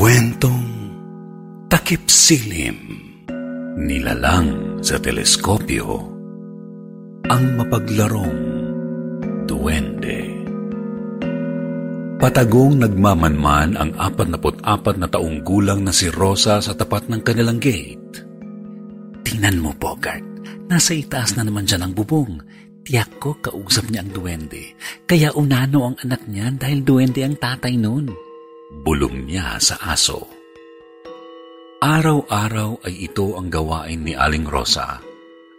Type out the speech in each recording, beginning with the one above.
Kwentong takip silim, nilalang sa teleskopyo, ang mapaglarong duwende. Patagong nagmamanman ang 44 na taong gulang na si Rosa sa tapat ng kanilang gate. Tingnan mo, Bogart. Nasa itaas na naman siya ng bubong. Tiyak ko kausap niya ang duwende. Kaya unano ang anak niya dahil duwende ang tatay noon. Bulong niya sa aso. Araw-araw ay ito ang gawain ni Aling Rosa.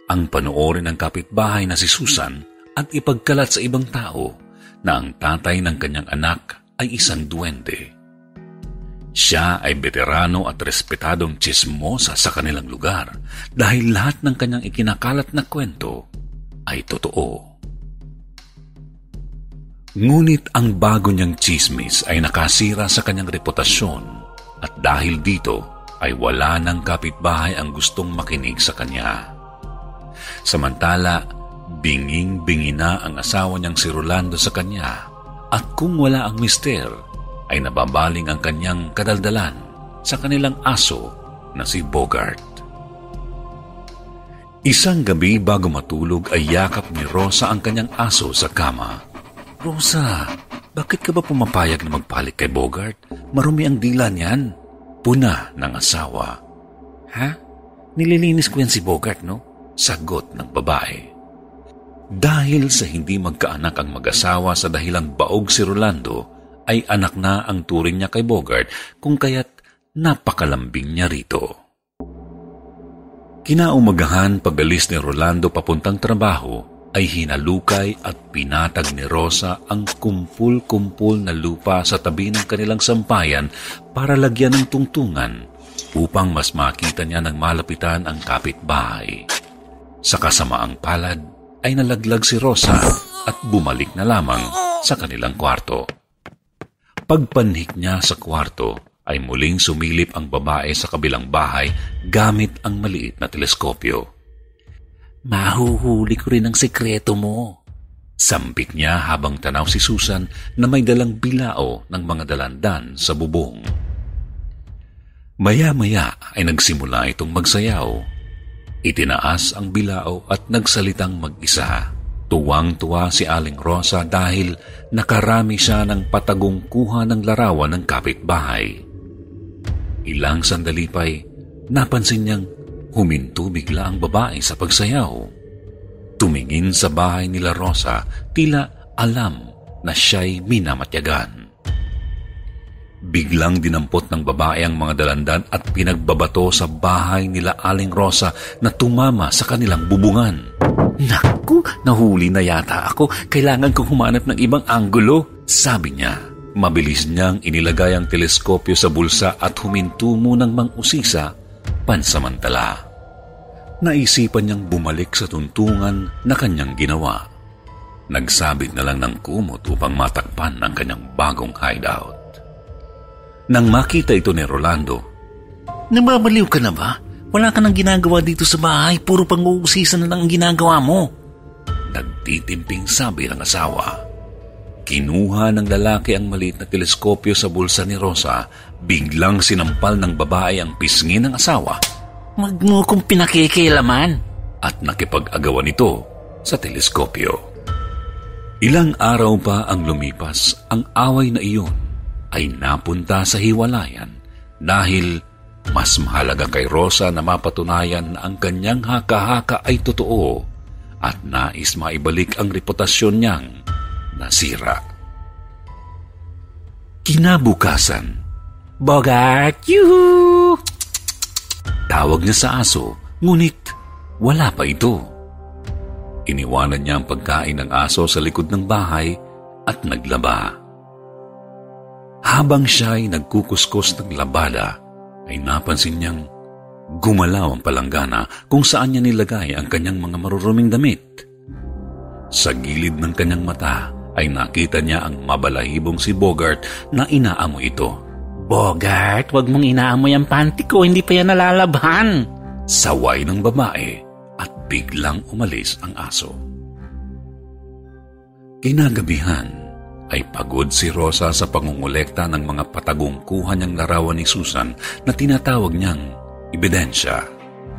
Ang panoorin ng kapitbahay na si Susan at ipagkalat sa ibang tao na ang tatay ng kanyang anak ay isang duwende. Siya ay veterano at respetadong chismosa sa kanilang lugar dahil lahat ng kanyang ikinakalat na kwento ay totoo. Ngunit ang bago niyang chismis ay nakasira sa kanyang reputasyon at dahil dito ay wala ng kapitbahay ang gustong makinig sa kanya. Samantala, binging-bingi na ang asawa niyang si Rolando sa kanya at kung wala ang mister, ay nababaling ang kanyang kadaldalan sa kanilang aso na si Bogart. Isang gabi bago matulog ay yakap ni Rosa ang kanyang aso sa kama. Rosa, bakit ka ba pumapayag na magpalik kay Bogart? Marumi ang dila niyan. Puna ng asawa. Ha? Nililinis ko yan si Bogart, no? Sagot ng babae. Dahil sa hindi magkaanak ang mag-asawa sa dahilang baog si Rolando, ay anak na ang turing niya kay Bogart kung kaya't napakalambing niya rito. Kinaumagahan pagalis ni Rolando papuntang trabaho ay hinalukay at pinatag ni Rosa ang kumpul-kumpul na lupa sa tabi ng kanilang sampayan para lagyan ng tungtungan upang mas makita niya ng malapitan ang kapitbahay. Sa kasamaang palad ay nalaglag si Rosa at bumalik na lamang sa kanilang kwarto. Pagpanhik niya sa kwarto, ay muling sumilip ang babae sa kabilang bahay gamit ang maliit na teleskopyo. Mahuhuli ko rin ang sekreto mo. Sampit niya habang tanaw si Susan na may dalang bilao ng mga dalandan sa bubong. Maya-maya ay nagsimula itong magsayaw. Itinaas ang bilao at nagsalitang mag-isa. Tuwang-tuwa si Aling Rosa dahil nakarami siya ng patagong kuha ng larawan ng kapitbahay. Ilang sandali pa'y napansin niyang huminto bigla ang babae sa pagsayaw. Tumingin sa bahay nila Rosa, tila alam na siya'y minamatyagan. Biglang dinampot ng babae ang mga dalandan at pinagbabato sa bahay nila Aling Rosa na tumama sa kanilang bubungan. Naku, nahuli na yata ako. Kailangan kong humanap ng ibang anggulo, sabi niya. Mabilis niyang inilagay ang teleskopyo sa bulsa at huminto munang mang-usisa pansamantala. Naisipan niyang bumalik sa tuntungan na kanyang ginawa. Nagsabit na lang ng kumot upang matakpan ang kanyang bagong hideout. Nang makita ito ni Rolando, Nababaliw ka na ba? Wala ka nang ginagawa dito sa bahay, puro pang-uusisa na lang ang ginagawa mo. Nagtitimping sabi ng asawa. Kinuha ng lalaki ang maliit na teleskopyo sa bulsa ni Rosa, biglang sinampal ng babae ang pisngi ng asawa. Wag mo kong pinakikilaman. At nakipag-agawan ito sa teleskopyo. Ilang araw pa ang lumipas, ang away na iyon ay napunta sa hiwalayan dahil mas mahalaga kay Rosa na mapatunayan na ang kanyang haka-haka ay totoo at nais maibalik ang reputasyon niyang nasira. Kinabukasan, Bogart, yuhu! Tawag niya sa aso, ngunit wala pa ito. Iniwanan niya ang pagkain ng aso sa likod ng bahay at naglaba. Habang siya ay nagkukuskus ng labada, ay napansin niyang gumalaw ang palanggana kung saan niya nilagay ang kanyang mga maruruming damit. Sa gilid ng kanyang mata ay nakita niya ang mabalahibong si Bogart na inaamoy ito. Bogart, wag mong inaamoy ang panty ko, hindi pa yan nalalabhan. Saway ng babae at biglang umalis ang aso. Kinagabihan ay pagod si Rosa sa pangungulekta ng mga patagong kuha niyang larawan ni Susan na tinatawag niyang ebidensya.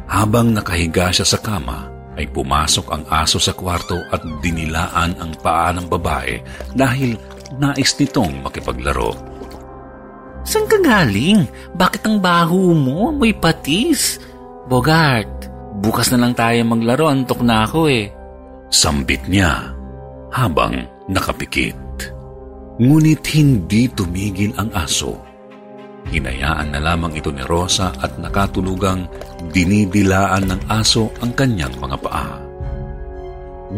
Habang nakahiga siya sa kama, ay pumasok ang aso sa kwarto at dinilaan ang paa ng babae dahil nais nitong makipaglaro. Saan ka galing? Bakit ang baho mo? May patis. Bogart, bukas na lang tayo maglaro. Antok na ako eh. Sambit niya habang nakapikit. Ngunit hindi tumigil ang aso Hinayaan na lamang ito ni Rosa at nakatulugang dinidilaan ng aso ang kanyang mga paa.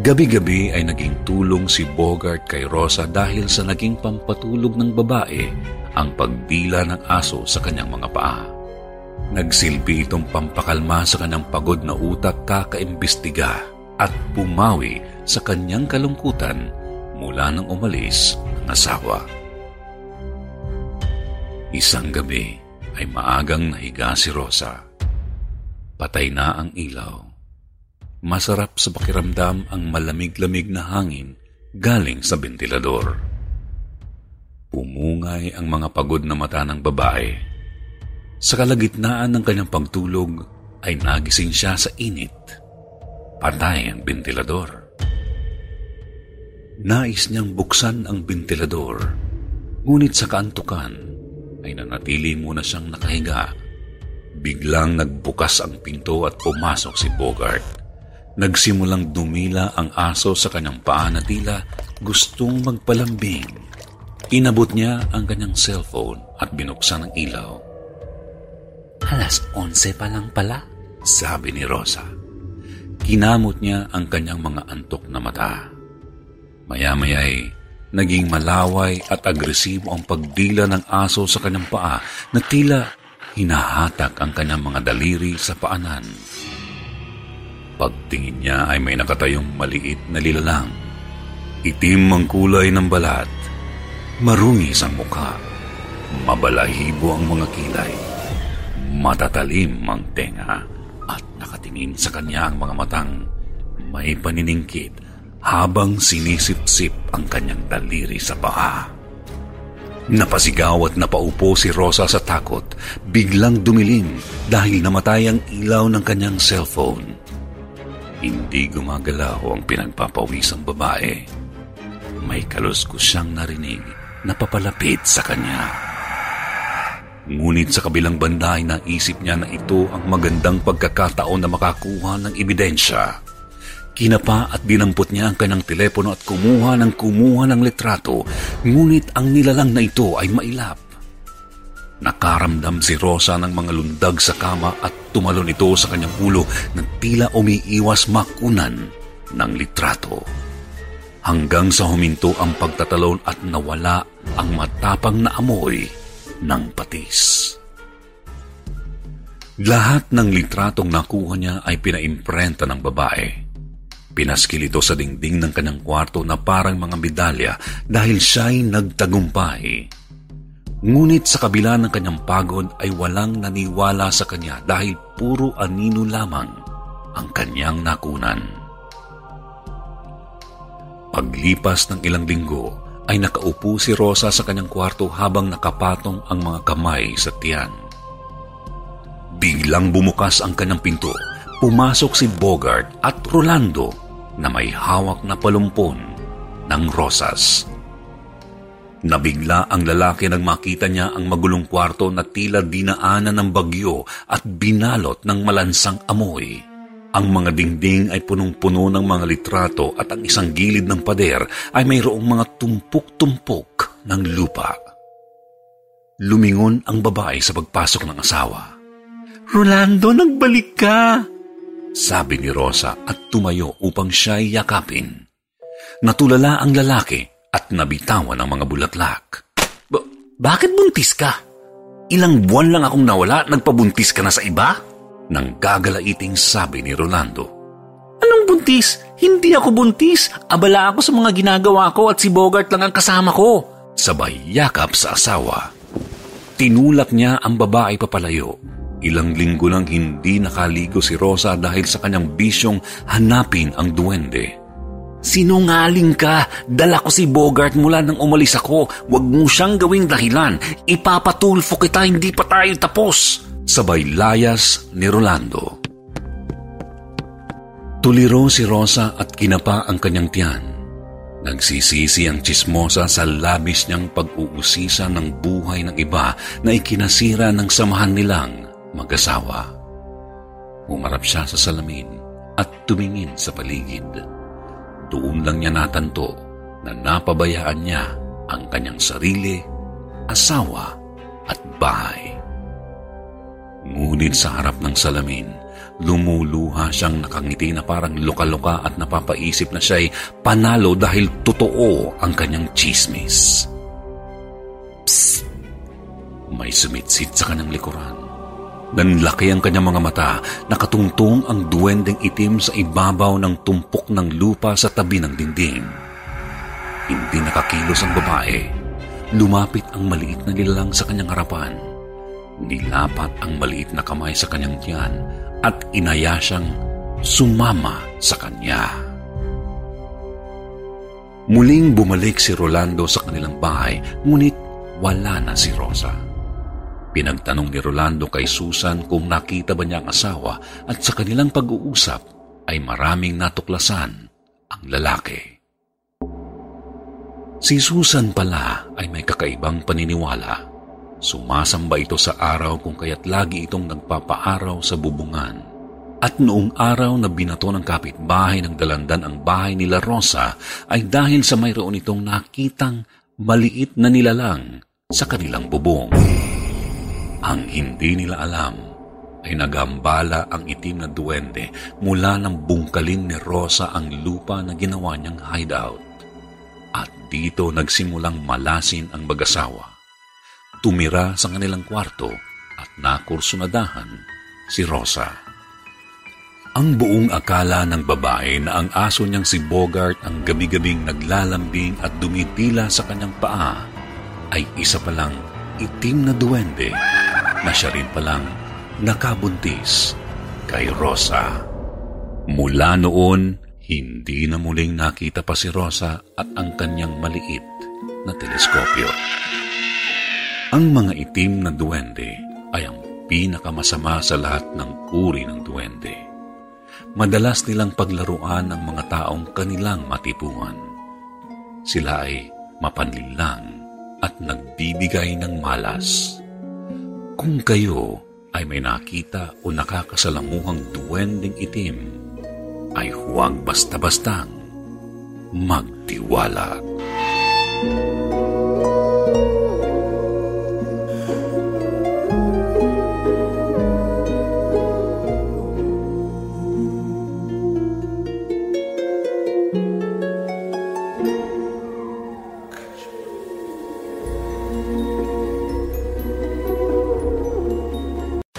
Gabi-gabi ay naging tulong si Bogart kay Rosa dahil sa naging pampatulog ng babae ang pagdila ng aso sa kanyang mga paa. Nagsilbi itong pampakalma sa kanyang pagod na utak kakaimbestiga at pumawi sa kanyang kalungkutan mula nang umalis ang asawa. Isang gabi ay maagang nahiga si Rosa. Patay na ang ilaw. Masarap sa pakiramdam ang malamig-lamig na hangin galing sa ventilador. Pumungay ang mga pagod na mata ng babae. Sa kalagitnaan ng kanyang pagtulog ay nagising siya sa init. Patay ang ventilador. Nais niyang buksan ang ventilador, ngunit sa kaantukan ay nanatili muna siyang nakahiga. Biglang nagbukas ang pinto at pumasok si Bogart. Nagsimulang dumila ang aso sa kanyang paa na tila gustong magpalambing. Inabot niya ang kanyang cellphone at binuksan ang ilaw. Alas 11 pa lang pala. sabi ni Rosa. Kinamot niya ang kanyang mga antok na mata. Maya-maya ay naging malaway at agresibo ang pagdila ng aso sa kanyang paa na tila hinahatak ang kanyang mga daliri sa paanan. Pagtingin niya ay may nakatayong maliit na lilalang. Itim ang kulay ng balat. Marungis ang mukha. Mabalahibo ang mga kilay. Matatalim ang tenga at nakatingin sa kanya ang mga matang may paniningkit habang sinisip-sip ang kanyang daliri sa paa. Napasigaw at napaupo si Rosa sa takot, biglang dumilim dahil namatay ang ilaw ng kanyang cellphone. Hindi gumagalaw ang pinagpapawisang babae. May kaluskos siyang narinig na papalapit sa kanya. Ngunit sa kabilang banda ay naisip niya na ito ang magandang pagkakataon na makakuha ng ebidensya. Kinapa at dinampot niya ang kanyang telepono at kumuha ng kumuha ng litrato, ngunit ang nilalang na ito ay mailap. Nakaramdam si Rosa ng mga lundag sa kama at tumalon ito sa kanyang ulo na tila umiiwas makunan ng litrato. Hanggang sa huminto ang pagtatalon at nawala ang matapang na amoy ng patis. Lahat ng litratong nakuha niya ay pinaimprenta ng babae. Pinaskil ito sa dingding ng kanyang kwarto na parang mga medalya dahil siya'y nagtagumpay. Ngunit sa kabila ng kanyang pagod ay walang naniwala sa kanya dahil puro anino lamang ang kanyang nakunan. Paglipas ng ilang linggo ay nakaupo si Rosa sa kanyang kwarto habang nakapatong ang mga kamay sa tiyan. Biglang bumukas ang kanyang pinto. Pumasok si Bogart at Rolando na may hawak na palumpon ng rosas. Nabigla ang lalaki nang makita niya ang magulong kwarto na tila dinaanan ng bagyo at binalot ng malansang amoy. Ang mga dingding ay punong-puno ng mga litrato at ang isang gilid ng pader ay mayroong mga tumpok-tumpok ng lupa. Lumingon ang babae sa pagpasok ng asawa. Rolando, nagbalik ka! Sabi ni Rosa at tumayo upang siya yakapin. Natulala ang lalaki at nabitawan ang mga bulaklak. Ba- bakit buntis ka? Ilang buwan lang akong nawala, nagpabuntis ka na sa iba? Nang gagalaiting sabi ni Rolando. Anong buntis? Hindi ako buntis. Abala ako sa mga ginagawa ko at si Bogart lang ang kasama ko. Sabay yakap sa asawa. Tinulak niya ang babae papalayo. Ilang linggo nang hindi nakaligo si Rosa dahil sa kanyang bisyong hanapin ang duwende. Sinungaling ka! Dala ko si Bogart mula nang umalis ako. Huwag mo siyang gawing dahilan. Ipapatulfo kita, hindi pa tayo tapos. Sabay layas ni Rolando. Tuliro si Rosa at kinapa ang kanyang tiyan. Nagsisisi ang chismosa sa labis niyang pag-uusisa ng buhay ng iba na ikinasira ng samahan nilang mag-asawa. Umarap siya sa salamin at tumingin sa paligid. Doon lang niya natanto na napabayaan niya ang kanyang sarili, asawa at bahay. Ngunit sa harap ng salamin, lumuluha siyang nakangiti na parang luka-luka at napapaisip na siya'y panalo dahil totoo ang kanyang chismis. Psst! May sumitsit sa kanyang likuran. Nanlaki ang kanyang mga mata, nakatungtong ang duwendeng itim sa ibabaw ng tumpok ng lupa sa tabi ng dingding. Hindi nakakilos ang babae. Lumapit ang maliit na nilalang sa kanyang harapan. Nilapat ang maliit na kamay sa kanyang tiyan at inaya siyang sumama sa kanya. Muling bumalik si Rolando sa kanilang bahay, ngunit wala na si Rosa. Pinagtanong ni Rolando kay Susan kung nakita ba niya ang asawa at sa kanilang pag-uusap ay maraming natuklasan ang lalaki. Si Susan pala ay may kakaibang paniniwala. Sumasamba ito sa araw kung kaya't lagi itong nagpapaaraw sa bubungan. At noong araw na binato ng kapitbahay ng dalandan ang bahay nila Rosa ay dahil sa mayroon itong nakitang maliit na nilalang sa kanilang bubong. Ang hindi nila alam ay nagambala ang itim na duwende mula ng bungkalin ni Rosa ang lupa na ginawa niyang hideout. At dito nagsimulang malasin ang mag-asawa. Tumira sa kanilang kwarto at nakursunadahan si Rosa. Ang buong akala ng babae na ang aso niyang si Bogart ang gabi-gabing naglalambing at dumitila sa kanyang paa ay isa palang itim na duwende na siya rin palang nakabuntis kay Rosa. Mula noon, hindi na muling nakita pa si Rosa at ang kanyang maliit na teleskopyo. Ang mga itim na duwende ay ang pinakamasama sa lahat ng uri ng duwende. Madalas nilang paglaruan ang mga taong kanilang matipuan. Sila ay mapanlinlang at nagbibigay ng malas. Kung kayo ay may nakita o nakakasalamuhang duwending itim, ay huwag basta-bastang magtiwala.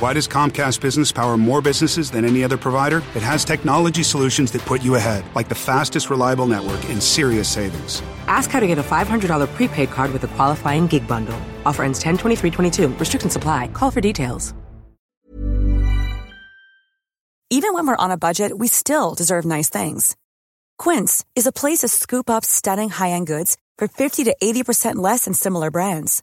Why does Comcast Business power more businesses than any other provider? It has technology solutions that put you ahead, like the fastest reliable network and serious savings. Ask how to get a $500 prepaid card with a qualifying gig bundle. Offer ends 10 23 22. Restrictions apply. Call for details. Even when we're on a budget, we still deserve nice things. Quince is a place to scoop up stunning high end goods for 50 to 80% less than similar brands.